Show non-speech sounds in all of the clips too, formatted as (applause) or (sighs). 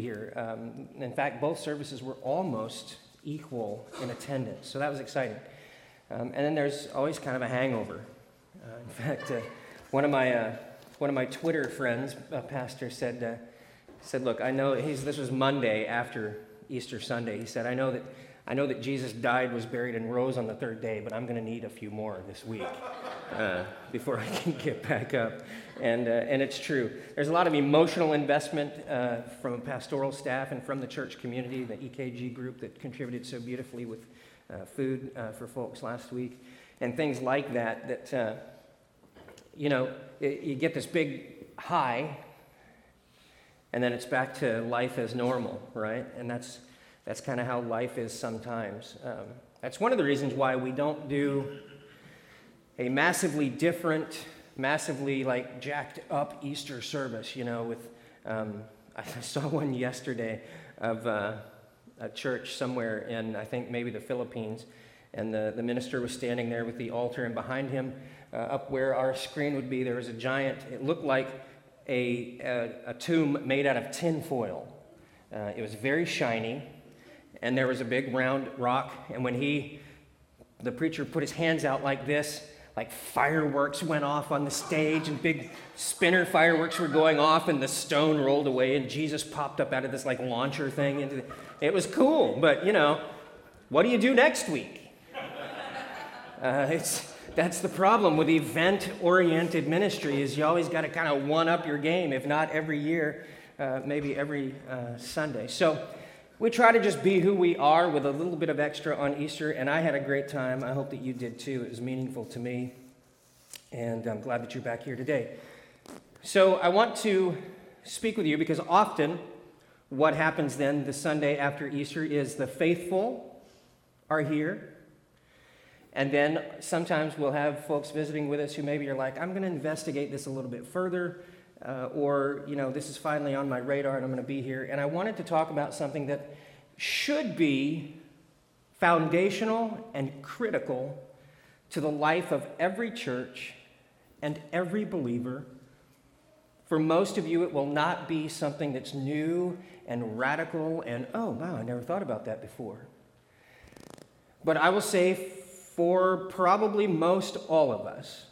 here. Um, in fact, both services were almost equal in attendance, so that was exciting. Um, and then there's always kind of a hangover. Uh, in (laughs) fact, uh, one of my uh, one of my Twitter friends, a pastor, said uh, said, "Look, I know this was Monday after Easter Sunday. He said, I know that I know that Jesus died, was buried, and rose on the third day, but I'm going to need a few more this week uh, before I can get back up. And, uh, and it's true. There's a lot of emotional investment uh, from pastoral staff and from the church community, the EKG group that contributed so beautifully with uh, food uh, for folks last week, and things like that. That, uh, you know, it, you get this big high, and then it's back to life as normal, right? And that's that's kind of how life is sometimes. Um, that's one of the reasons why we don't do a massively different, massively like jacked up Easter service, you know, with, um, (laughs) I saw one yesterday of uh, a church somewhere in, I think, maybe the Philippines. And the, the minister was standing there with the altar, and behind him, uh, up where our screen would be, there was a giant, it looked like a, a, a tomb made out of tin foil. Uh, it was very shiny and there was a big round rock. And when he, the preacher, put his hands out like this, like fireworks went off on the stage, and big spinner fireworks were going off, and the stone rolled away, and Jesus popped up out of this like launcher thing. Into the, it was cool, but you know, what do you do next week? Uh, it's, that's the problem with event-oriented ministry is you always got to kind of one up your game, if not every year, uh, maybe every uh, Sunday. So we try to just be who we are with a little bit of extra on Easter, and I had a great time. I hope that you did too. It was meaningful to me, and I'm glad that you're back here today. So, I want to speak with you because often what happens then the Sunday after Easter is the faithful are here. And then sometimes we'll have folks visiting with us who maybe are like, I'm going to investigate this a little bit further uh, or, you know, this is finally on my radar and I'm going to be here. And I wanted to talk about something that should be foundational and critical to the life of every church and every believer. For most of you, it will not be something that's new and radical and, oh, wow, I never thought about that before. But I will say, for probably most all of us,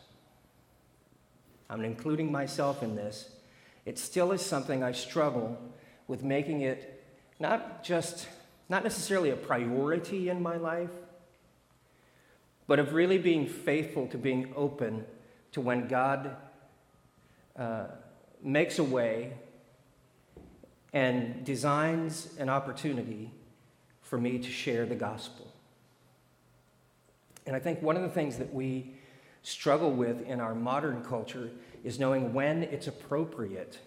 I'm including myself in this, it still is something I struggle with making it not just, not necessarily a priority in my life, but of really being faithful to being open to when God uh, makes a way and designs an opportunity for me to share the gospel. And I think one of the things that we struggle with in our modern culture is knowing when it's appropriate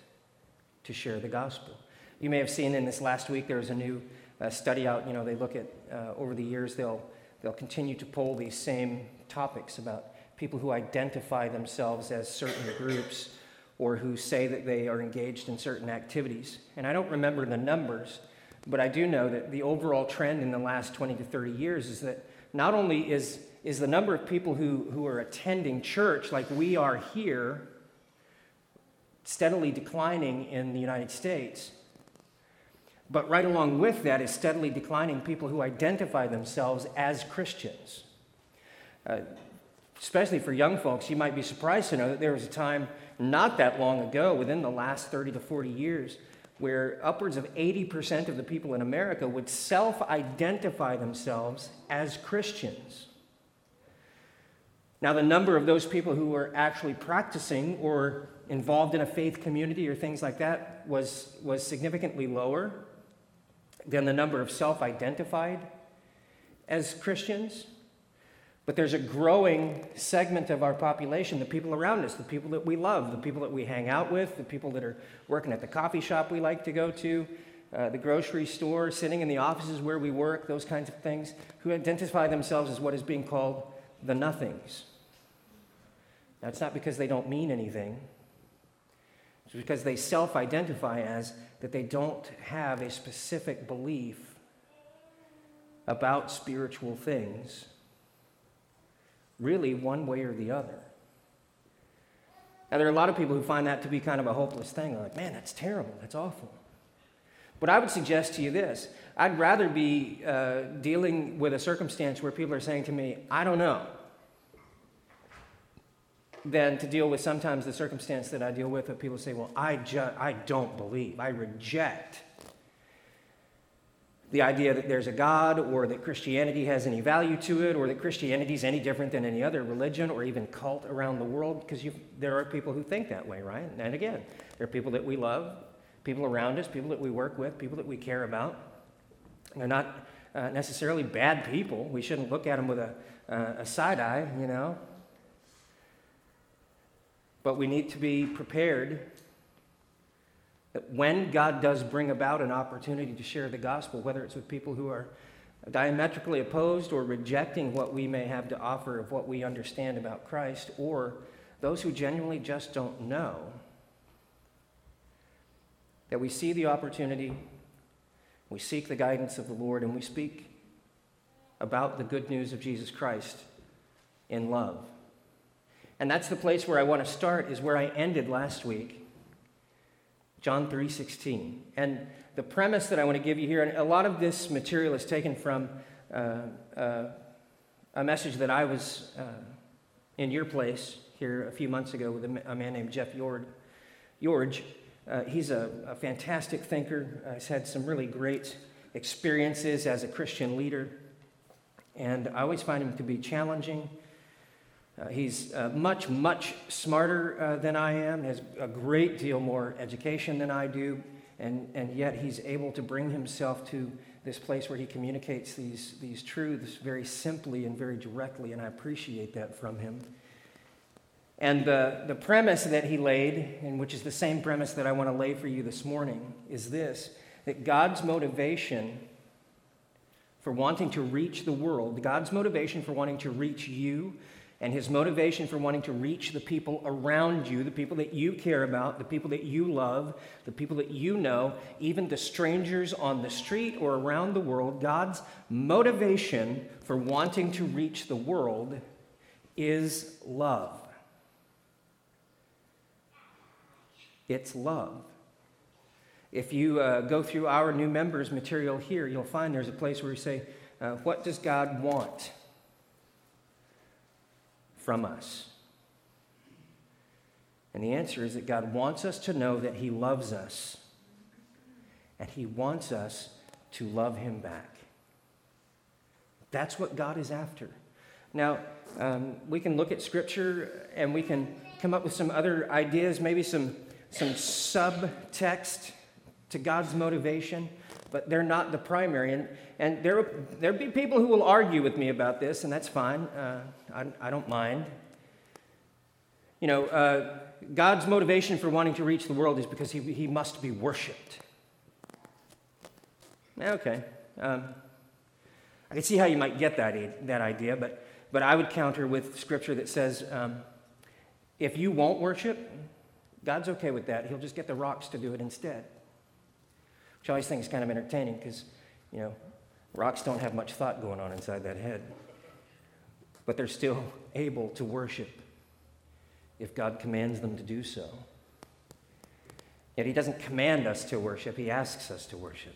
to share the gospel. You may have seen in this last week there was a new uh, study out. You know, they look at uh, over the years they'll they'll continue to poll these same topics about people who identify themselves as certain groups or who say that they are engaged in certain activities. And I don't remember the numbers, but I do know that the overall trend in the last 20 to 30 years is that not only is is the number of people who, who are attending church like we are here steadily declining in the United States. But right along with that is steadily declining people who identify themselves as Christians. Uh, especially for young folks, you might be surprised to know that there was a time not that long ago, within the last 30 to 40 years, where upwards of 80% of the people in America would self identify themselves as Christians. Now, the number of those people who were actually practicing or involved in a faith community or things like that was, was significantly lower than the number of self identified as Christians. But there's a growing segment of our population, the people around us, the people that we love, the people that we hang out with, the people that are working at the coffee shop we like to go to, uh, the grocery store, sitting in the offices where we work, those kinds of things, who identify themselves as what is being called the nothings. Now, it's not because they don't mean anything, it's because they self identify as that they don't have a specific belief about spiritual things, really, one way or the other. Now, there are a lot of people who find that to be kind of a hopeless thing. They're like, man, that's terrible. That's awful. But I would suggest to you this I'd rather be uh, dealing with a circumstance where people are saying to me, I don't know, than to deal with sometimes the circumstance that I deal with that people say, Well, I, ju- I don't believe, I reject the idea that there's a God or that Christianity has any value to it or that Christianity is any different than any other religion or even cult around the world because there are people who think that way, right? And again, there are people that we love, people around us, people that we work with, people that we care about. They're not uh, necessarily bad people. We shouldn't look at them with a, uh, a side eye, you know. But we need to be prepared that when God does bring about an opportunity to share the gospel, whether it's with people who are diametrically opposed or rejecting what we may have to offer of what we understand about Christ, or those who genuinely just don't know, that we see the opportunity, we seek the guidance of the Lord, and we speak about the good news of Jesus Christ in love. And that's the place where I want to start, is where I ended last week John 3:16. And the premise that I want to give you here, and a lot of this material is taken from uh, uh, a message that I was uh, in your place here a few months ago with a, man named Jeff Yord. George. Uh, he's a, a, fantastic thinker. He's had some really great experiences as a Christian leader. And I always find him to be challenging uh, he's uh, much, much smarter uh, than I am, has a great deal more education than I do, and, and yet he's able to bring himself to this place where he communicates these, these truths very simply and very directly, and I appreciate that from him. And the, the premise that he laid, and which is the same premise that I want to lay for you this morning, is this that God's motivation for wanting to reach the world, God's motivation for wanting to reach you, and his motivation for wanting to reach the people around you, the people that you care about, the people that you love, the people that you know, even the strangers on the street or around the world, God's motivation for wanting to reach the world is love. It's love. If you uh, go through our new members material here, you'll find there's a place where you say, uh, What does God want? From us? And the answer is that God wants us to know that He loves us, and He wants us to love Him back. That's what God is after. Now, um, we can look at Scripture and we can come up with some other ideas, maybe some, some subtext to God's motivation, but they're not the primary. And, and there, there'll be people who will argue with me about this, and that's fine. Uh, I, I don't mind. You know, uh, God's motivation for wanting to reach the world is because he, he must be worshiped. Okay. Um, I can see how you might get that, that idea, but, but I would counter with scripture that says um, if you won't worship, God's okay with that. He'll just get the rocks to do it instead. Which I always think is kind of entertaining because, you know, rocks don't have much thought going on inside that head but they're still able to worship if God commands them to do so. Yet He doesn't command us to worship, He asks us to worship.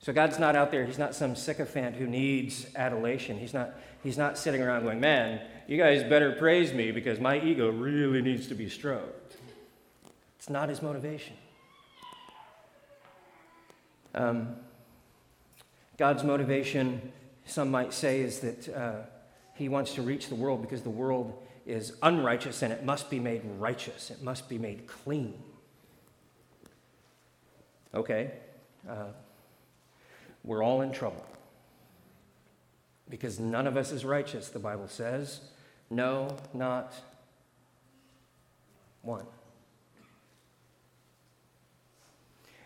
So God's not out there, He's not some sycophant who needs adulation. He's not, he's not sitting around going, Man, you guys better praise me because my ego really needs to be stroked. It's not His motivation. Um, God's motivation, some might say, is that. Uh, he wants to reach the world because the world is unrighteous and it must be made righteous, it must be made clean. Okay, uh, we're all in trouble because none of us is righteous, the Bible says. No, not one.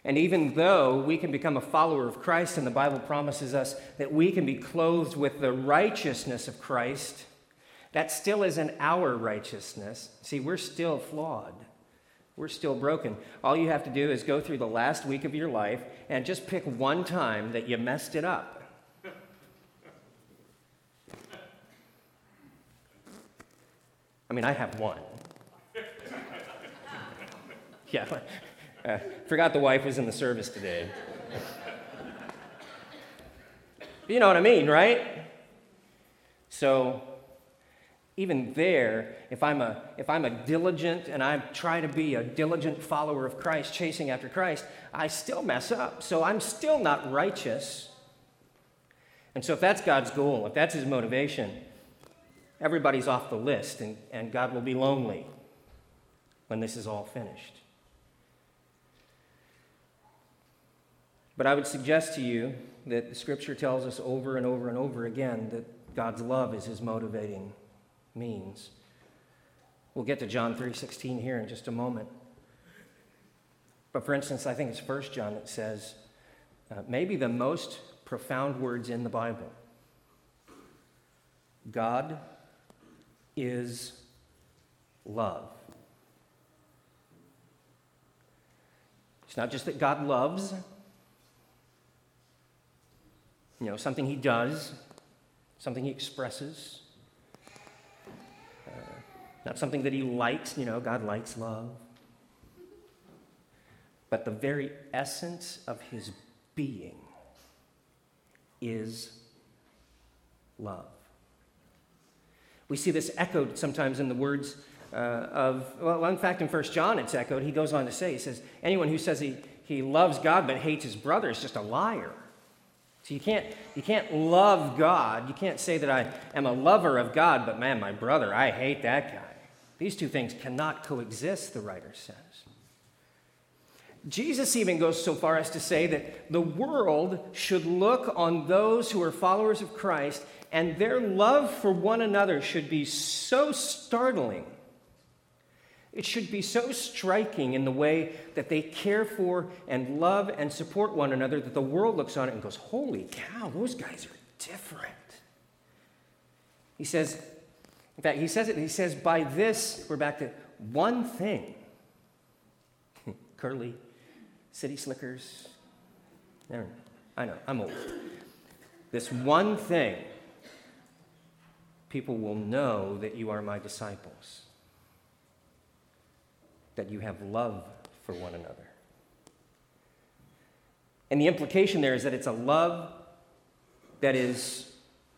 And even though we can become a follower of Christ, and the Bible promises us that we can be clothed with the righteousness of Christ, that still isn't our righteousness. See, we're still flawed. We're still broken. All you have to do is go through the last week of your life and just pick one time that you messed it up. I mean, I have one. (laughs) yeah, Uh, (laughs) forgot the wife was in the service today. you know what I mean, right? So, even there, if I'm, a, if I'm a diligent and I try to be a diligent follower of Christ, chasing after Christ, I still mess up. So I'm still not righteous. And so, if that's God's goal, if that's his motivation, everybody's off the list and, and God will be lonely when this is all finished. But I would suggest to you that the scripture tells us over and over and over again that God's love is his motivating means. We'll get to John 3:16 here in just a moment. But for instance, I think it's 1 John that says uh, maybe the most profound words in the Bible. God is love. It's not just that God loves, you know, something he does, something he expresses. Uh, not something that he likes, you know, God likes love. But the very essence of his being is love. We see this echoed sometimes in the words uh, of, well, in fact, in 1 John it's echoed. He goes on to say, he says, anyone who says he, he loves God but hates his brother is just a liar. So you can't, you can't love God. You can't say that I am a lover of God, but man, my brother, I hate that guy. These two things cannot coexist, the writer says. Jesus even goes so far as to say that the world should look on those who are followers of Christ, and their love for one another should be so startling it should be so striking in the way that they care for and love and support one another that the world looks on it and goes, Holy cow, those guys are different. He says, in fact, he says it, he says, by this, we're back to one thing. (laughs) Curly, city slickers. I know, I'm old. This one thing, people will know that you are my disciples that you have love for one another. And the implication there is that it's a love that is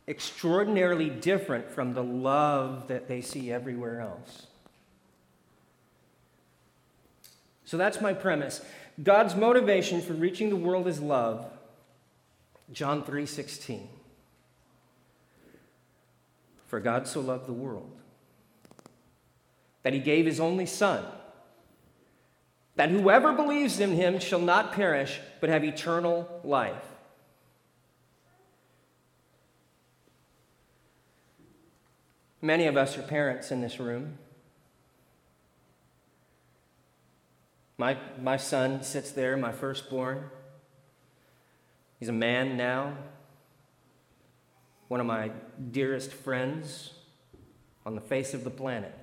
extraordinarily different from the love that they see everywhere else. So that's my premise. God's motivation for reaching the world is love. John 3:16. For God so loved the world that he gave his only son that whoever believes in him shall not perish, but have eternal life. Many of us are parents in this room. My, my son sits there, my firstborn. He's a man now, one of my dearest friends on the face of the planet.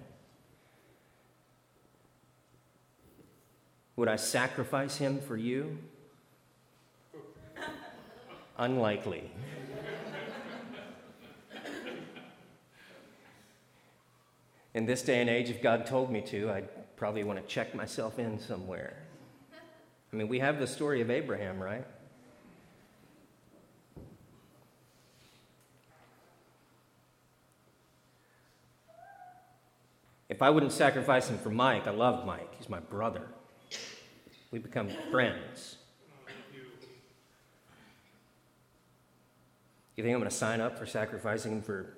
Would I sacrifice him for you? Unlikely. In this day and age, if God told me to, I'd probably want to check myself in somewhere. I mean, we have the story of Abraham, right? If I wouldn't sacrifice him for Mike, I love Mike. He's my brother. We become friends. You think I'm going to sign up for sacrificing him for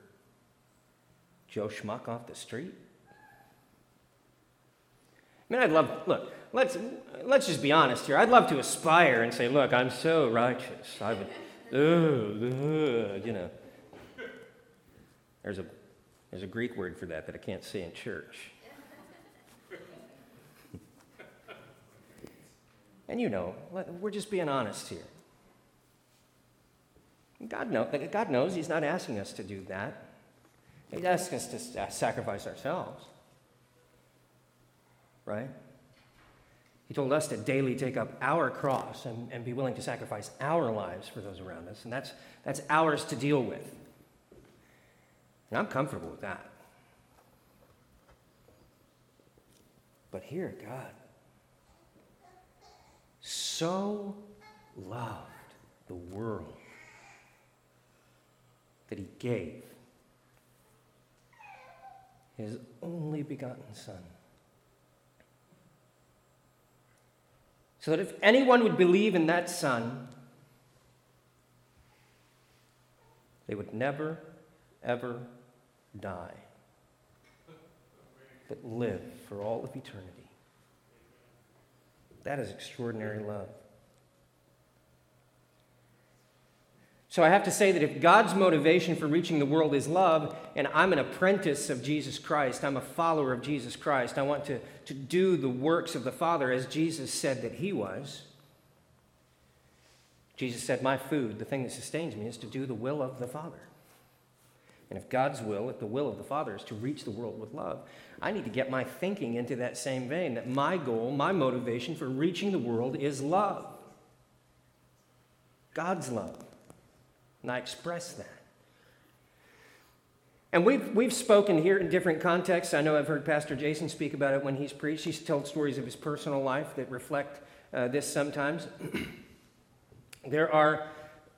Joe Schmuck off the street? I mean, I'd love, look, let's, let's just be honest here. I'd love to aspire and say, look, I'm so righteous. I would, you know. There's a, there's a Greek word for that that I can't say in church. And you know, we're just being honest here. God, know, God knows He's not asking us to do that. He's asking us to sacrifice ourselves. Right? He told us to daily take up our cross and, and be willing to sacrifice our lives for those around us. And that's, that's ours to deal with. And I'm comfortable with that. But here, God, so loved the world that he gave his only begotten Son. So that if anyone would believe in that Son, they would never, ever die, but live for all of eternity. That is extraordinary love. So I have to say that if God's motivation for reaching the world is love, and I'm an apprentice of Jesus Christ, I'm a follower of Jesus Christ, I want to, to do the works of the Father as Jesus said that he was. Jesus said, My food, the thing that sustains me, is to do the will of the Father. And if God's will, if the will of the Father is to reach the world with love, I need to get my thinking into that same vein that my goal, my motivation for reaching the world is love. God's love. And I express that. And we've, we've spoken here in different contexts. I know I've heard Pastor Jason speak about it when he's preached. He's told stories of his personal life that reflect uh, this sometimes. (clears throat) there are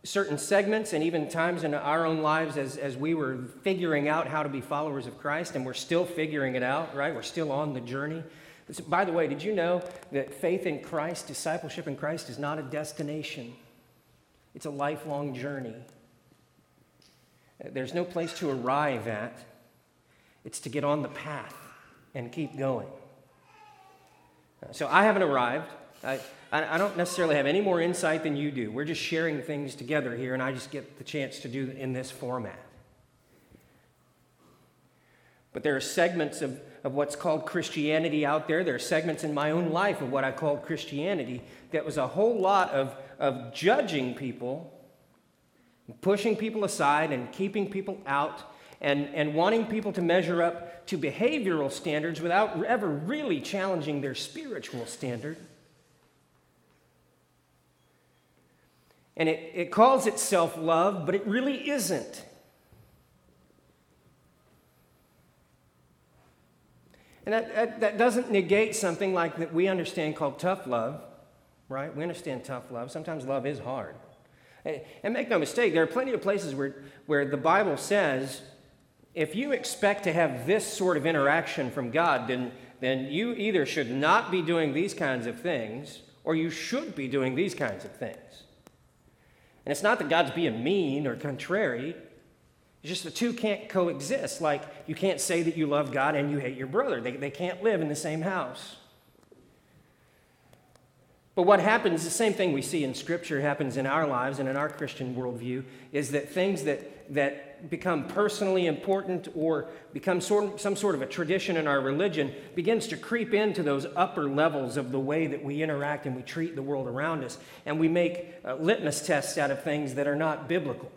certain segments and even times in our own lives as, as we were figuring out how to be followers of Christ, and we're still figuring it out, right? We're still on the journey. By the way, did you know that faith in Christ, discipleship in Christ, is not a destination? It's a lifelong journey. There's no place to arrive at, it's to get on the path and keep going. So I haven't arrived. I, I don't necessarily have any more insight than you do. We're just sharing things together here, and I just get the chance to do in this format. But there are segments of, of what's called Christianity out there. There are segments in my own life of what I called Christianity that was a whole lot of of judging people, pushing people aside and keeping people out, and, and wanting people to measure up to behavioral standards without ever really challenging their spiritual standard. And it, it calls itself love, but it really isn't. And that, that, that, doesn't negate something like that we understand called tough love right? We understand tough love. Sometimes love is hard. And make no mistake, there are plenty of places where, where the Bible says if you expect to have this sort of interaction from God, then, then you either should not be doing these kinds of things or you should be doing these kinds of things. And it's not that God's being mean or contrary, it's just the two can't coexist. Like you can't say that you love God and you hate your brother, they, they can't live in the same house. But what happens, the same thing we see in Scripture happens in our lives and in our Christian worldview, is that things that, that become personally important or become sort, some sort of a tradition in our religion begins to creep into those upper levels of the way that we interact and we treat the world around us. And we make uh, litmus tests out of things that are not biblical.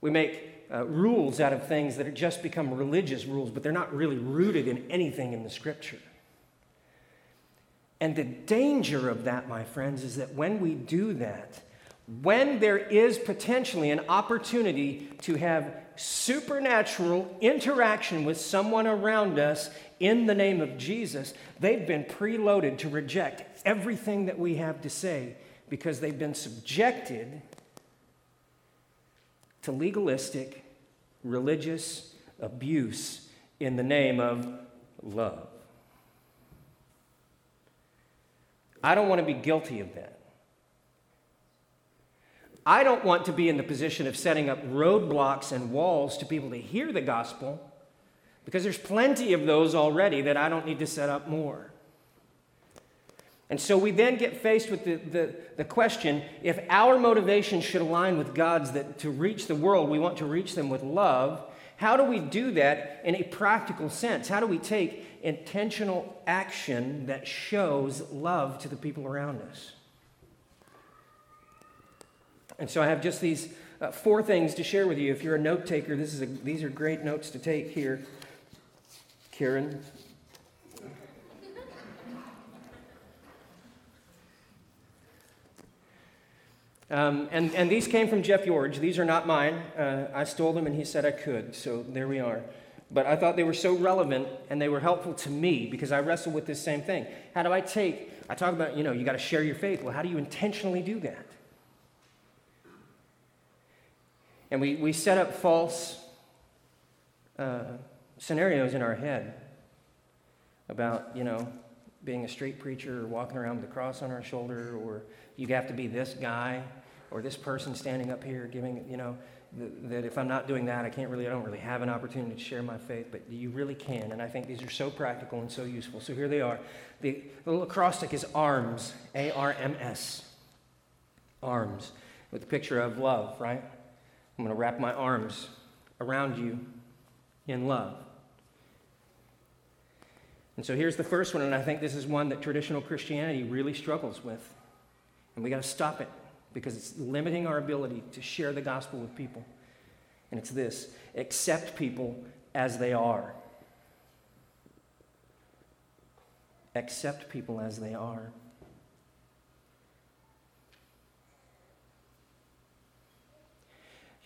We make uh, rules out of things that just become religious rules, but they're not really rooted in anything in the Scripture. And the danger of that, my friends, is that when we do that, when there is potentially an opportunity to have supernatural interaction with someone around us in the name of Jesus, they've been preloaded to reject everything that we have to say because they've been subjected to legalistic, religious abuse in the name of love. I don't want to be guilty of that. I don't want to be in the position of setting up roadblocks and walls to people to hear the gospel because there's plenty of those already that I don't need to set up more. And so we then get faced with the, the, the, question if our motivation should align with God's that to reach the world, we want to reach them with love, how do we do that in a practical sense? How do we take intentional action that shows love to the people around us. And so I have just these uh, four things to share with you. If you're a note taker, this is a, these are great notes to take here. Karen. Um, and, and these came from Jeff George. These are not mine. Uh, I stole them and he said I could. So there we are. but I thought they were so relevant and they were helpful to me because I wrestle with this same thing. How do I take, I talk about, you know, you got to share your faith. Well, how do you intentionally do that? And we, we set up false uh, scenarios in our head about, you know, being a street preacher or walking around with a cross on our shoulder or you have to be this guy or this person standing up here giving, you know, that if I'm not doing that, I can't really, I don't really have an opportunity to share my faith, but you really can. And I think these are so practical and so useful. So here they are. The, the little acrostic is ARMS, A R M S. ARMS, with a picture of love, right? I'm going to wrap my arms around you in love. And so here's the first one, and I think this is one that traditional Christianity really struggles with. And we got to stop it because it's limiting our ability to share the gospel with people. And it's this accept people as they are. Accept people as they are.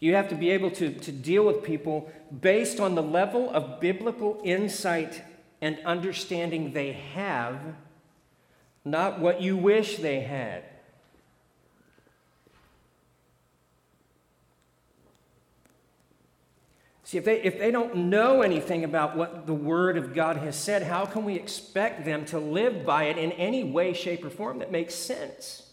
You have to be able to, to deal with people based on the level of biblical insight and understanding they have, not what you wish they had. See, if they, if they don't know anything about what the Word of God has said, how can we expect them to live by it in any way, shape, or form that makes sense?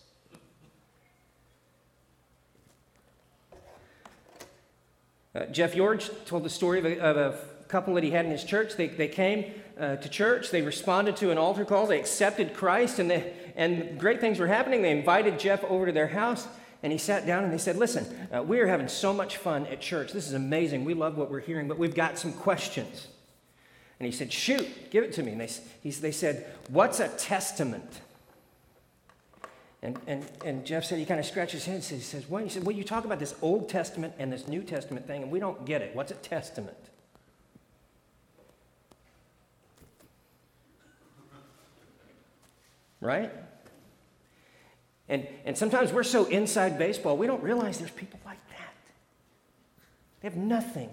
Uh, Jeff George told the story of a, of a, couple that he had in his church. They, they came uh, to church, they responded to an altar call, they accepted Christ, and, they, and great things were happening. They invited Jeff over to their house and he sat down and they said, Listen, uh, we are having so much fun at church. This is amazing. We love what we're hearing, but we've got some questions. And he said, Shoot, give it to me. And they, he, they said, What's a testament? And, and, and Jeff said, he kind of scratched his head and says, he says, What? He said, Well, you talk about this Old Testament and this New Testament thing, and we don't get it. What's a testament? Right? And, and sometimes we're so inside baseball, we don't realize there's people like that. They have nothing.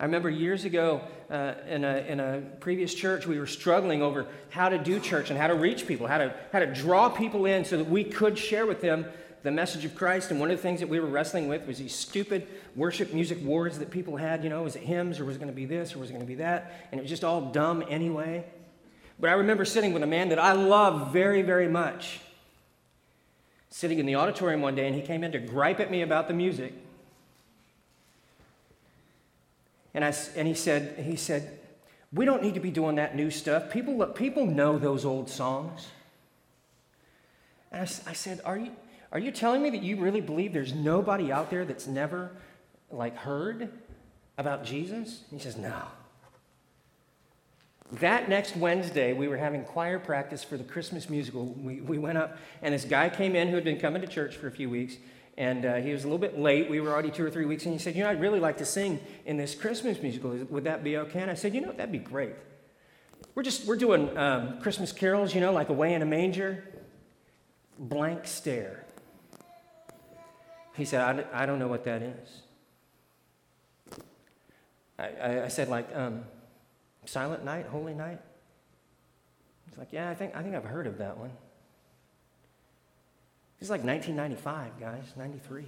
I remember years ago uh, in, a, in a previous church, we were struggling over how to do church and how to reach people, how to, how to draw people in so that we could share with them the message of Christ. And one of the things that we were wrestling with was these stupid worship music wars that people had. You know, was it hymns or was it going to be this or was it going to be that? And it was just all dumb anyway. But I remember sitting with a man that I love very, very much sitting in the auditorium one day and he came in to gripe at me about the music. And, I, and he, said, he said, We don't need to be doing that new stuff. People, people know those old songs. And I, I said, are you, are you telling me that you really believe there's nobody out there that's never like heard about Jesus? And he says, No. That next Wednesday, we were having choir practice for the Christmas musical. We, we went up, and this guy came in who had been coming to church for a few weeks, and uh, he was a little bit late. We were already two or three weeks, and he said, You know, I'd really like to sing in this Christmas musical. Would that be okay? And I said, You know, that'd be great. We're just, we're doing um, Christmas carols, you know, like Away in a Manger. Blank stare. He said, I, I don't know what that is. I, I, I said, like, um, Silent Night, Holy Night? He's like, Yeah, I think, I think I've heard of that one. Is like 1995, guys, 93.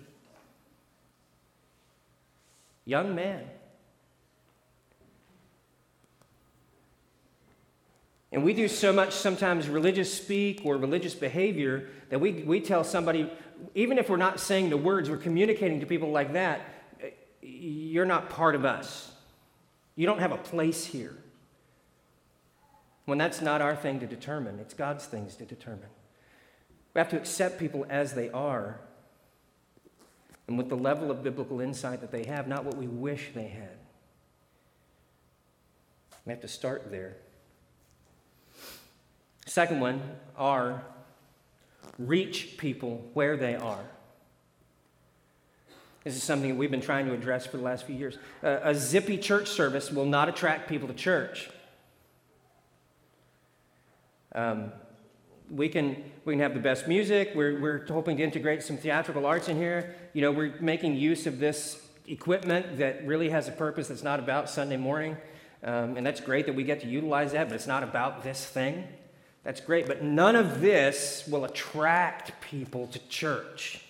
Young man. And we do so much sometimes religious speak or religious behavior that we, we tell somebody, even if we're not saying the words, we're communicating to people like that, you're not part of us. You don't have a place here. When that's not our thing to determine, it's God's things to determine. We have to accept people as they are and with the level of biblical insight that they have, not what we wish they had. We have to start there. Second one are reach people where they are. This is something that we've been trying to address for the last few years. Uh, a zippy church service will not attract people to church. Um, we can we can have the best music. We're, we're hoping to integrate some theatrical arts in here. You know, we're making use of this equipment that really has a purpose that's not about Sunday morning. Um, and that's great that we get to utilize that, but it's not about this thing. That's great, but none of this will attract people to church.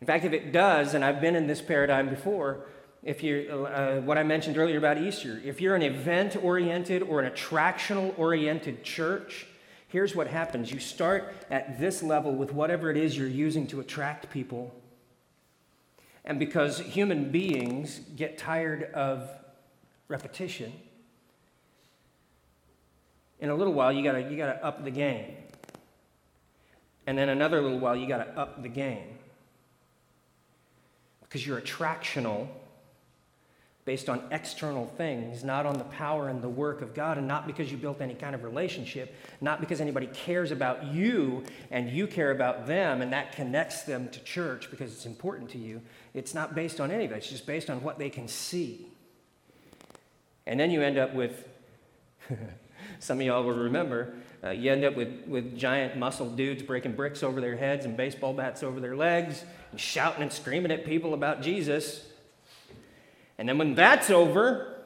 In fact, if it does, and I've been in this paradigm before, if you uh, what I mentioned earlier about Easter, if you're an event-oriented or an attractional-oriented church, here's what happens: you start at this level with whatever it is you're using to attract people, and because human beings get tired of repetition, in a little while you gotta you gotta up the game, and then another little while you gotta up the game. Because you're attractional based on external things, not on the power and the work of God, and not because you built any kind of relationship, not because anybody cares about you and you care about them and that connects them to church because it's important to you. It's not based on any of that, it's just based on what they can see. And then you end up with, (laughs) some of y'all will remember, uh, you end up with, with giant muscle dudes breaking bricks over their heads and baseball bats over their legs and shouting and screaming at people about Jesus. And then when that's over,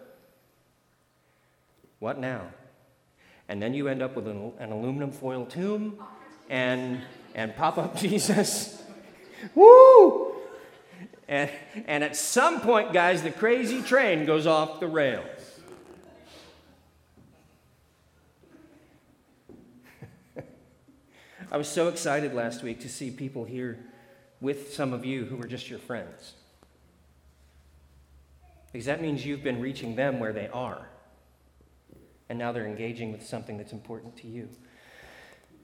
what now? And then you end up with an, an aluminum foil tomb and, and pop up (laughs) Jesus. Woo! And, and at some point, guys, the crazy train goes off the rails. (laughs) I was so excited last week to see people here with some of you who were just your friends. Because that means you've been reaching them where they are. And now they're engaging with something that's important to you.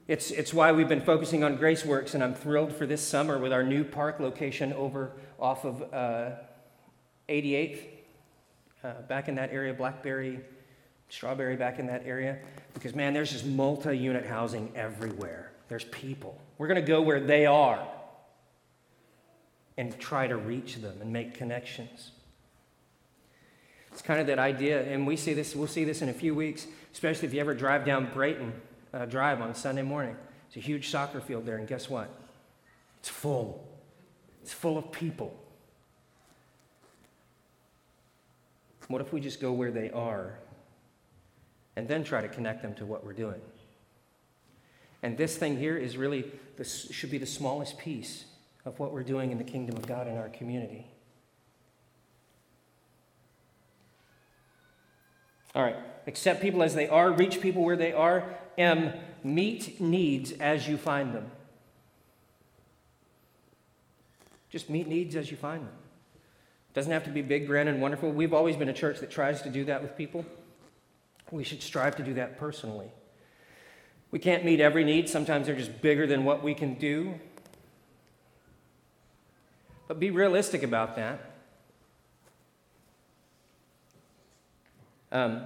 It's, it's why we've been focusing on Graceworks, and I'm thrilled for this summer with our new park location over off of uh, 88th, uh, back in that area, Blackberry, Strawberry, back in that area. Because, man, there's just multi unit housing everywhere. There's people. We're going to go where they are and try to reach them and make connections. It's kind of that idea, and we see this, we'll see this in a few weeks, especially if you ever drive down Brayton uh, Drive on Sunday morning. It's a huge soccer field there, and guess what? It's full. It's full of people. What if we just go where they are and then try to connect them to what we're doing? And this thing here is really, this should be the smallest piece of what we're doing in the kingdom of God in our community. All right. Accept people as they are, reach people where they are, and meet needs as you find them. Just meet needs as you find them. It Doesn't have to be big, grand, and wonderful. We've always been a church that tries to do that with people. We should strive to do that personally. We can't meet every need. Sometimes they're just bigger than what we can do. But be realistic about that. Um,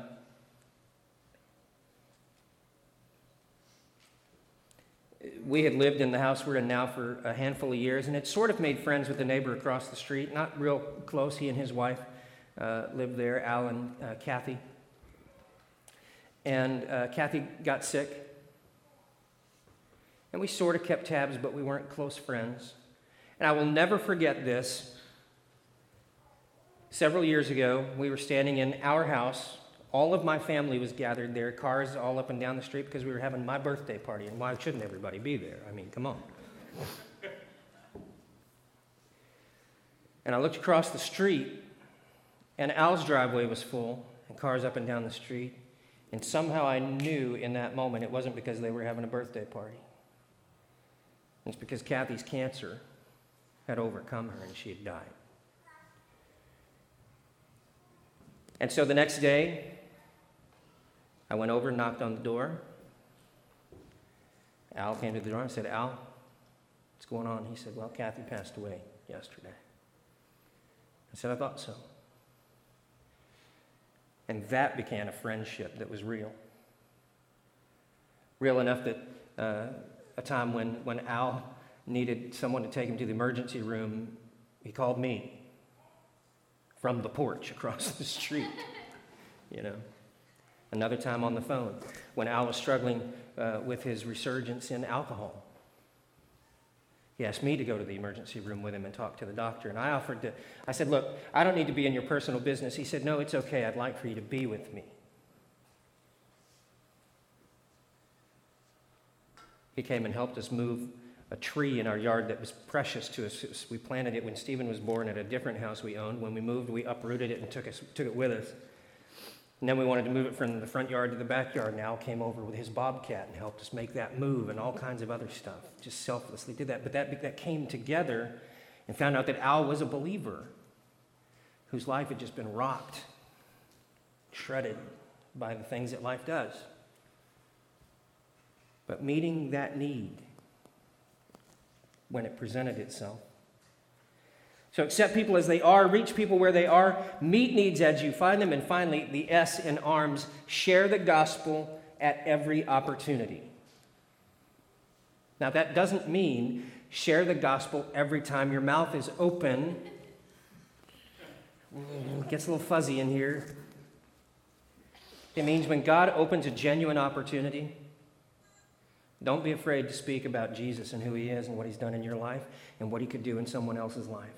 we had lived in the house we're in now for a handful of years, and had sort of made friends with the neighbor across the street. Not real close. He and his wife uh, lived there, Al and uh, Kathy. And uh, Kathy got sick. And we sort of kept tabs, but we weren't close friends. And I will never forget this. Several years ago, we were standing in our house. All of my family was gathered there, cars all up and down the street because we were having my birthday party. And why shouldn't everybody be there? I mean, come on. and I looked across the street, and Al's driveway was full, and cars up and down the street. And somehow I knew in that moment it wasn't because they were having a birthday party. It's because Kathy's cancer had overcome her and she had died. And so the next day, I went over and knocked on the door. Al came to the door and said, Al, what's going on? He said, Well, Kathy passed away yesterday. I said, I thought so. And that began a friendship that was real. Real enough that uh, a time when, when Al needed someone to take him to the emergency room, he called me from the porch across the street, you know. Another time on the phone when Al was struggling uh, with his resurgence in alcohol. He asked me to go to the emergency room with him and talk to the doctor. And I offered to, I said, Look, I don't need to be in your personal business. He said, No, it's okay. I'd like for you to be with me. He came and helped us move a tree in our yard that was precious to us. We planted it when Stephen was born at a different house we owned. When we moved, we uprooted it and took, us, took it with us. And then we wanted to move it from the front yard to the backyard. Al came over with his bobcat and helped us make that move and all kinds of other stuff. Just selflessly did that. But that, that came together and found out that Al was a believer whose life had just been rocked, shredded by the things that life does. But meeting that need when it presented itself so accept people as they are, reach people where they are, meet needs as you find them, and finally, the S in arms, share the gospel at every opportunity. Now, that doesn't mean share the gospel every time your mouth is open. It gets a little fuzzy in here. It means when God opens a genuine opportunity, don't be afraid to speak about Jesus and who he is and what he's done in your life and what he could do in someone else's life.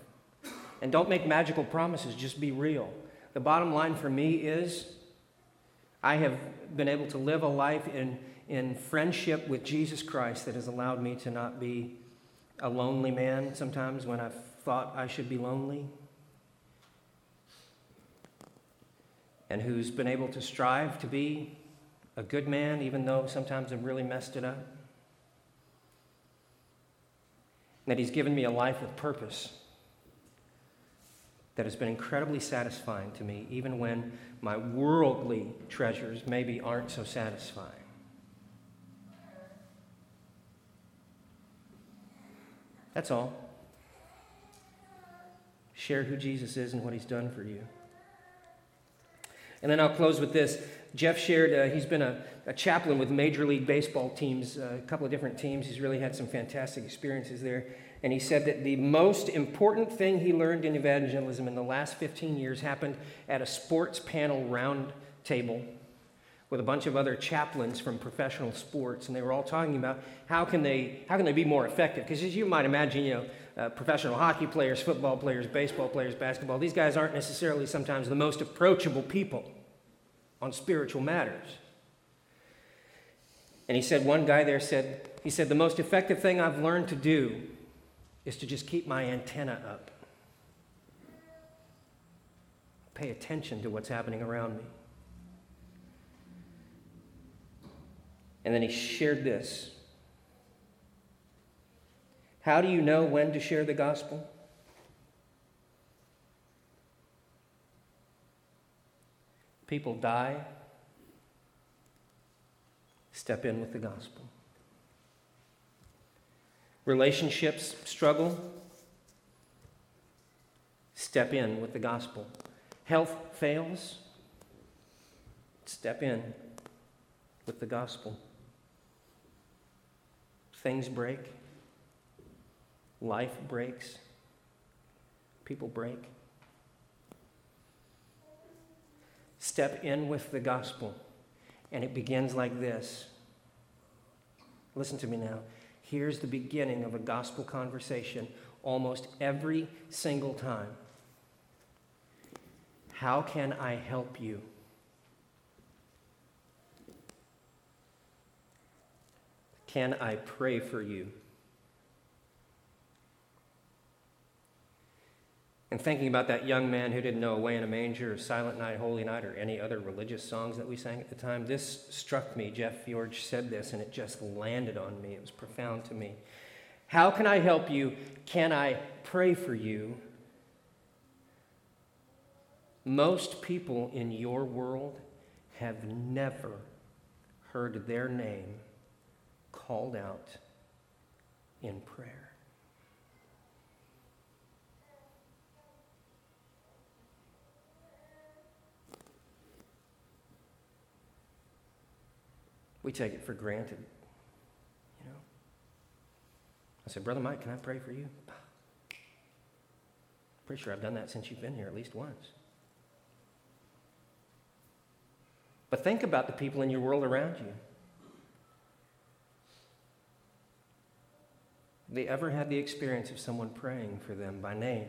And don't make magical promises, just be real. The bottom line for me is I have been able to live a life in, in friendship with Jesus Christ that has allowed me to not be a lonely man sometimes when I've thought I should be lonely. And who's been able to strive to be a good man, even though sometimes I've really messed it up. And that he's given me a life with purpose that has been incredibly satisfying to me, even when my worldly treasures maybe aren't so satisfying. That's all. Share who Jesus is and what he's done for you. And then I'll close with this. Jeff shared, uh, he's been a, a, chaplain with Major League Baseball teams, uh, a couple of different teams. He's really had some fantastic experiences there. And he said that the most important thing he learned in evangelism in the last 15 years happened at a sports panel round table with a bunch of other chaplains from professional sports. And they were all talking about how can they, how can they be more effective? Because as you might imagine, you know, uh, professional hockey players, football players, baseball players, basketball, these guys aren't necessarily sometimes the most approachable people on spiritual matters. And he said, one guy there said, he said, the most effective thing I've learned to do is to just keep my antenna up. Pay attention to what's happening around me. And then he shared this. How do you know when to share the gospel? People die. Step in with the gospel. Relationships struggle, step in with the gospel. Health fails, step in with the gospel. Things break, life breaks, people break. Step in with the gospel, and it begins like this. Listen to me now. Here's the beginning of a gospel conversation almost every single time. How can I help you? Can I pray for you? And thinking about that young man who didn't know Away in a Manger or Silent Night, Holy Night or any other religious songs that we sang at the time, this struck me. Jeff George said this and it just landed on me. It was profound to me. How can I help you? Can I pray for you? Most people in your world have never heard their name called out in prayer. We take it for granted. You know? I said, Brother Mike, can I pray for you? (sighs) Pretty sure I've done that since you've been here at least once. But think about the people in your world around you. Have they ever had the experience of someone praying for them by name.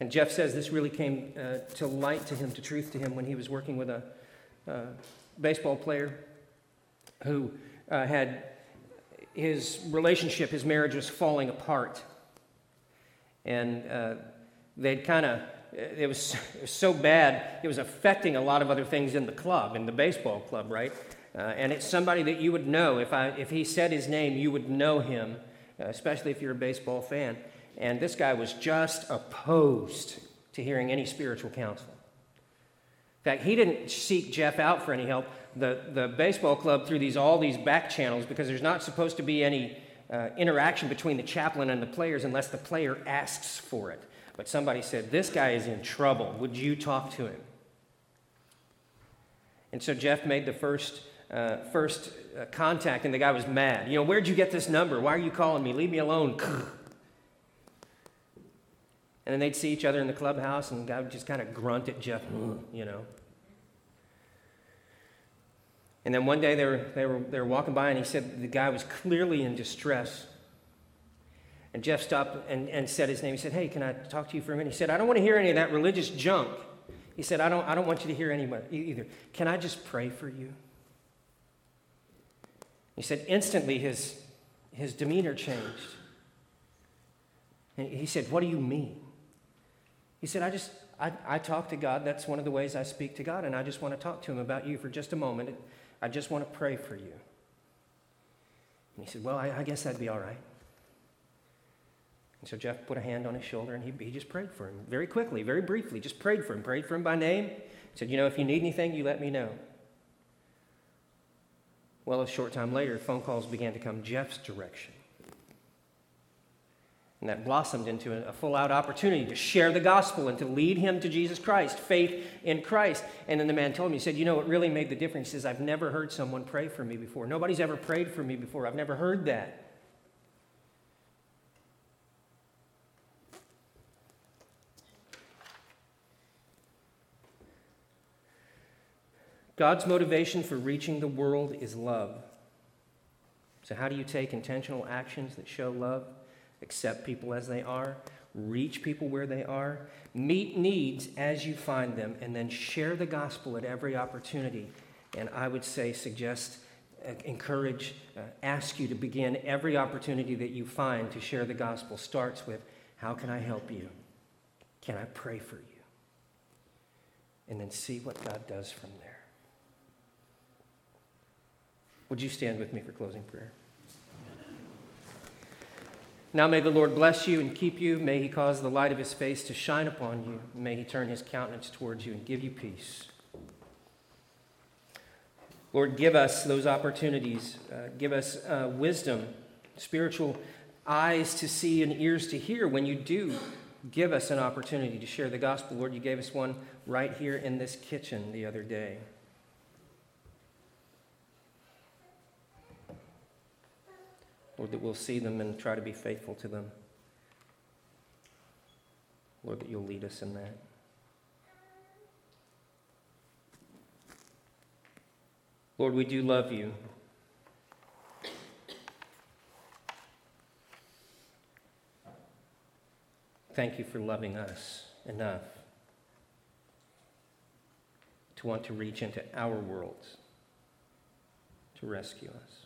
And Jeff says this really came uh, to light to him, to truth to him, when he was working with a uh, baseball player who uh, had his relationship, his marriage was falling apart. And uh, they'd kind of, it was, so bad, it was affecting a lot of other things in the club, in the baseball club, right? Uh, and it's somebody that you would know. If, I, if he said his name, you would know him, uh, especially if you're a baseball fan. And this guy was just opposed to hearing any spiritual counsel. In fact, he didn't seek Jeff out for any help. The, the baseball club through these all these back channels because there's not supposed to be any uh, interaction between the chaplain and the players unless the player asks for it. But somebody said, This guy is in trouble. Would you talk to him? And so Jeff made the first, uh, first uh, contact, and the guy was mad. You know, where'd you get this number? Why are you calling me? Leave me alone. And then they'd see each other in the clubhouse, and guy would just kind of grunt at Jeff, mm, you know. And then one day they were, they, were, they were walking by, and he said the guy was clearly in distress. And Jeff stopped and, and said his name. He said, Hey, can I talk to you for a minute? He said, I don't want to hear any of that religious junk. He said, I don't, I don't want you to hear anybody either. Can I just pray for you? He said, instantly his, his demeanor changed. And he said, What do you mean? He said, I just, I, I talk to God. That's one of the ways I speak to God, and I just want to talk to Him about you for just a moment. I just want to pray for you. And he said, Well, I, I guess that'd be all right. And so Jeff put a hand on his shoulder and he, he just prayed for him very quickly, very briefly, just prayed for him, prayed for him by name. Said, You know, if you need anything, you let me know. Well, a short time later, phone calls began to come Jeff's direction. And that blossomed into a full out opportunity to share the gospel and to lead him to Jesus Christ, faith in Christ. And then the man told me, he said, You know what really made the difference is I've never heard someone pray for me before. Nobody's ever prayed for me before. I've never heard that. God's motivation for reaching the world is love. So, how do you take intentional actions that show love? Accept people as they are, reach people where they are, meet needs as you find them, and then share the gospel at every opportunity. And I would say, suggest, uh, encourage, uh, ask you to begin every opportunity that you find to share the gospel starts with, How can I help you? Can I pray for you? And then see what God does from there. Would you stand with me for closing prayer? Now may the Lord bless you and keep you. May he cause the light of his face to shine upon you. May he turn his countenance towards you and give you peace. Lord, give us those opportunities. Uh, give us uh, wisdom, spiritual eyes to see and ears to hear when you do give us an opportunity to share the gospel. Lord, you gave us one right here in this kitchen the other day. Lord, that we'll see them and try to be faithful to them. Lord, that you'll lead us in that. Lord, we do love you. Thank you for loving us enough to want to reach into our worlds to rescue us.